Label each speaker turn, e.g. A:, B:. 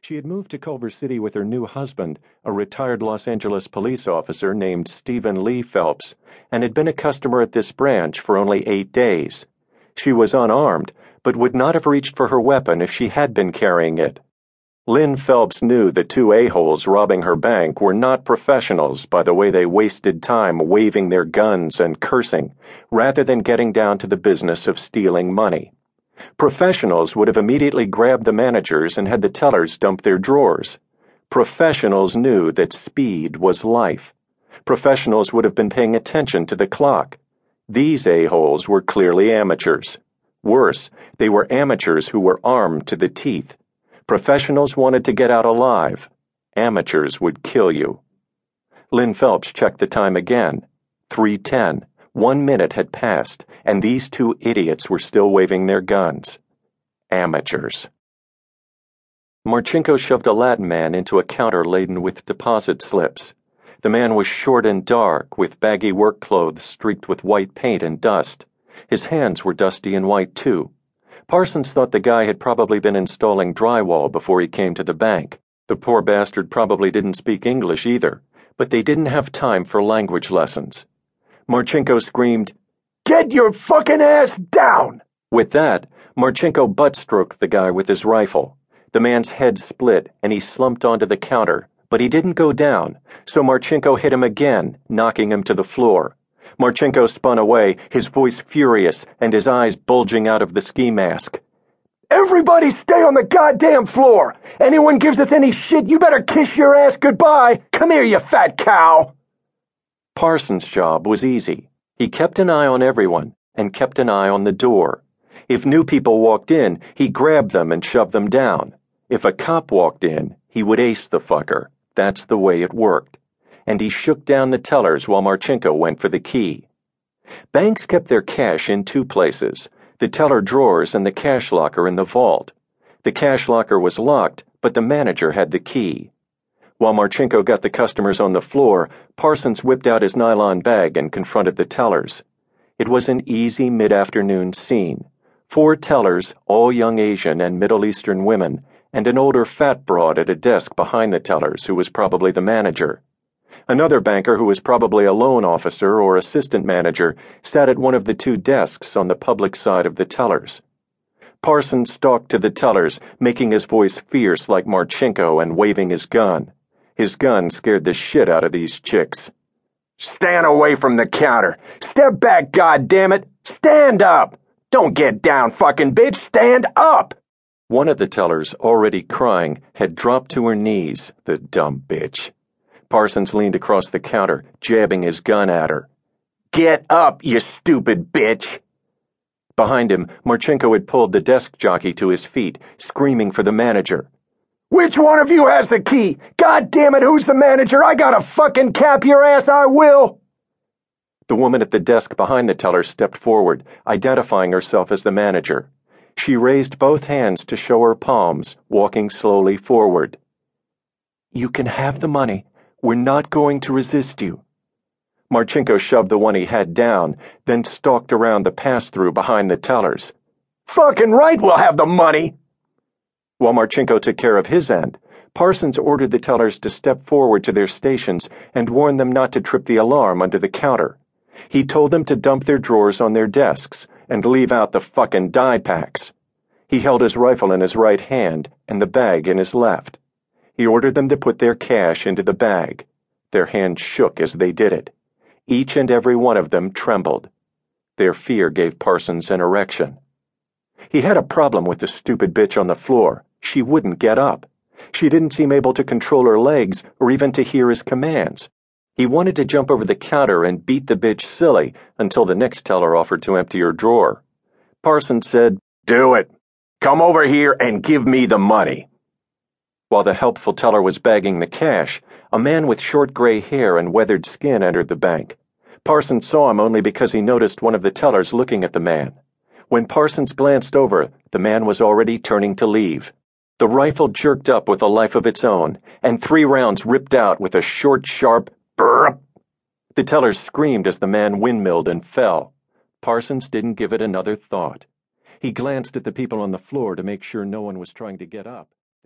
A: She had moved to Culver City with her new husband, a retired Los Angeles police officer named Stephen Lee Phelps, and had been a customer at this branch for only eight days. She was unarmed, but would not have reached for her weapon if she had been carrying it. Lynn Phelps knew the two a-holes robbing her bank were not professionals by the way they wasted time waving their guns and cursing, rather than getting down to the business of stealing money. Professionals would have immediately grabbed the managers and had the tellers dump their drawers. Professionals knew that speed was life. Professionals would have been paying attention to the clock. These a-holes were clearly amateurs. Worse, they were amateurs who were armed to the teeth. Professionals wanted to get out alive. Amateurs would kill you. Lynn Phelps checked the time again. 310. One minute had passed, and these two idiots were still waving their guns. Amateurs. Marchenko shoved a Latin man into a counter laden with deposit slips. The man was short and dark, with baggy work clothes streaked with white paint and dust. His hands were dusty and white, too. Parsons thought the guy had probably been installing drywall before he came to the bank. The poor bastard probably didn't speak English either, but they didn't have time for language lessons. Marchenko screamed, Get your fucking ass down! With that, Marchenko butt stroked the guy with his rifle. The man's head split and he slumped onto the counter, but he didn't go down, so Marchenko hit him again, knocking him to the floor. Marchenko spun away, his voice furious and his eyes bulging out of the ski mask. Everybody stay on the goddamn floor! Anyone gives us any shit, you better kiss your ass goodbye! Come here, you fat cow! Parsons' job was easy. He kept an eye on everyone and kept an eye on the door. If new people walked in, he grabbed them and shoved them down. If a cop walked in, he would ace the fucker. That's the way it worked. And he shook down the tellers while Marchenko went for the key. Banks kept their cash in two places the teller drawers and the cash locker in the vault. The cash locker was locked, but the manager had the key. While Marchenko got the customers on the floor, Parsons whipped out his nylon bag and confronted the tellers. It was an easy mid afternoon scene. Four tellers, all young Asian and Middle Eastern women, and an older fat broad at a desk behind the tellers who was probably the manager. Another banker who was probably a loan officer or assistant manager sat at one of the two desks on the public side of the tellers. Parsons stalked to the tellers, making his voice fierce like Marchenko and waving his gun. His gun scared the shit out of these chicks. Stand away from the counter. Step back, goddammit. Stand up. Don't get down, fucking bitch. Stand up. One of the tellers, already crying, had dropped to her knees, the dumb bitch. Parsons leaned across the counter, jabbing his gun at her. Get up, you stupid bitch. Behind him, Marchenko had pulled the desk jockey to his feet, screaming for the manager. Which one of you has the key? God damn it, who's the manager? I gotta fucking cap your ass, I will! The woman at the desk behind the teller stepped forward, identifying herself as the manager. She raised both hands to show her palms, walking slowly forward. You can have the money. We're not going to resist you. Marchenko shoved the one he had down, then stalked around the pass through behind the tellers. Fucking right, we'll have the money! While Marchenko took care of his end, Parsons ordered the tellers to step forward to their stations and warned them not to trip the alarm under the counter. He told them to dump their drawers on their desks and leave out the fucking dye packs. He held his rifle in his right hand and the bag in his left. He ordered them to put their cash into the bag. Their hands shook as they did it. Each and every one of them trembled. Their fear gave Parsons an erection. He had a problem with the stupid bitch on the floor. She wouldn't get up. She didn't seem able to control her legs or even to hear his commands. He wanted to jump over the counter and beat the bitch silly until the next teller offered to empty her drawer. Parsons said, Do it. Come over here and give me the money. While the helpful teller was bagging the cash, a man with short gray hair and weathered skin entered the bank. Parsons saw him only because he noticed one of the tellers looking at the man. When Parsons glanced over, the man was already turning to leave. The rifle jerked up with a life of its own, and three rounds ripped out with a short, sharp brrrp. The tellers screamed as the man windmilled and fell. Parsons didn't give it another thought. He glanced at the people on the floor to make sure no one was trying to get up.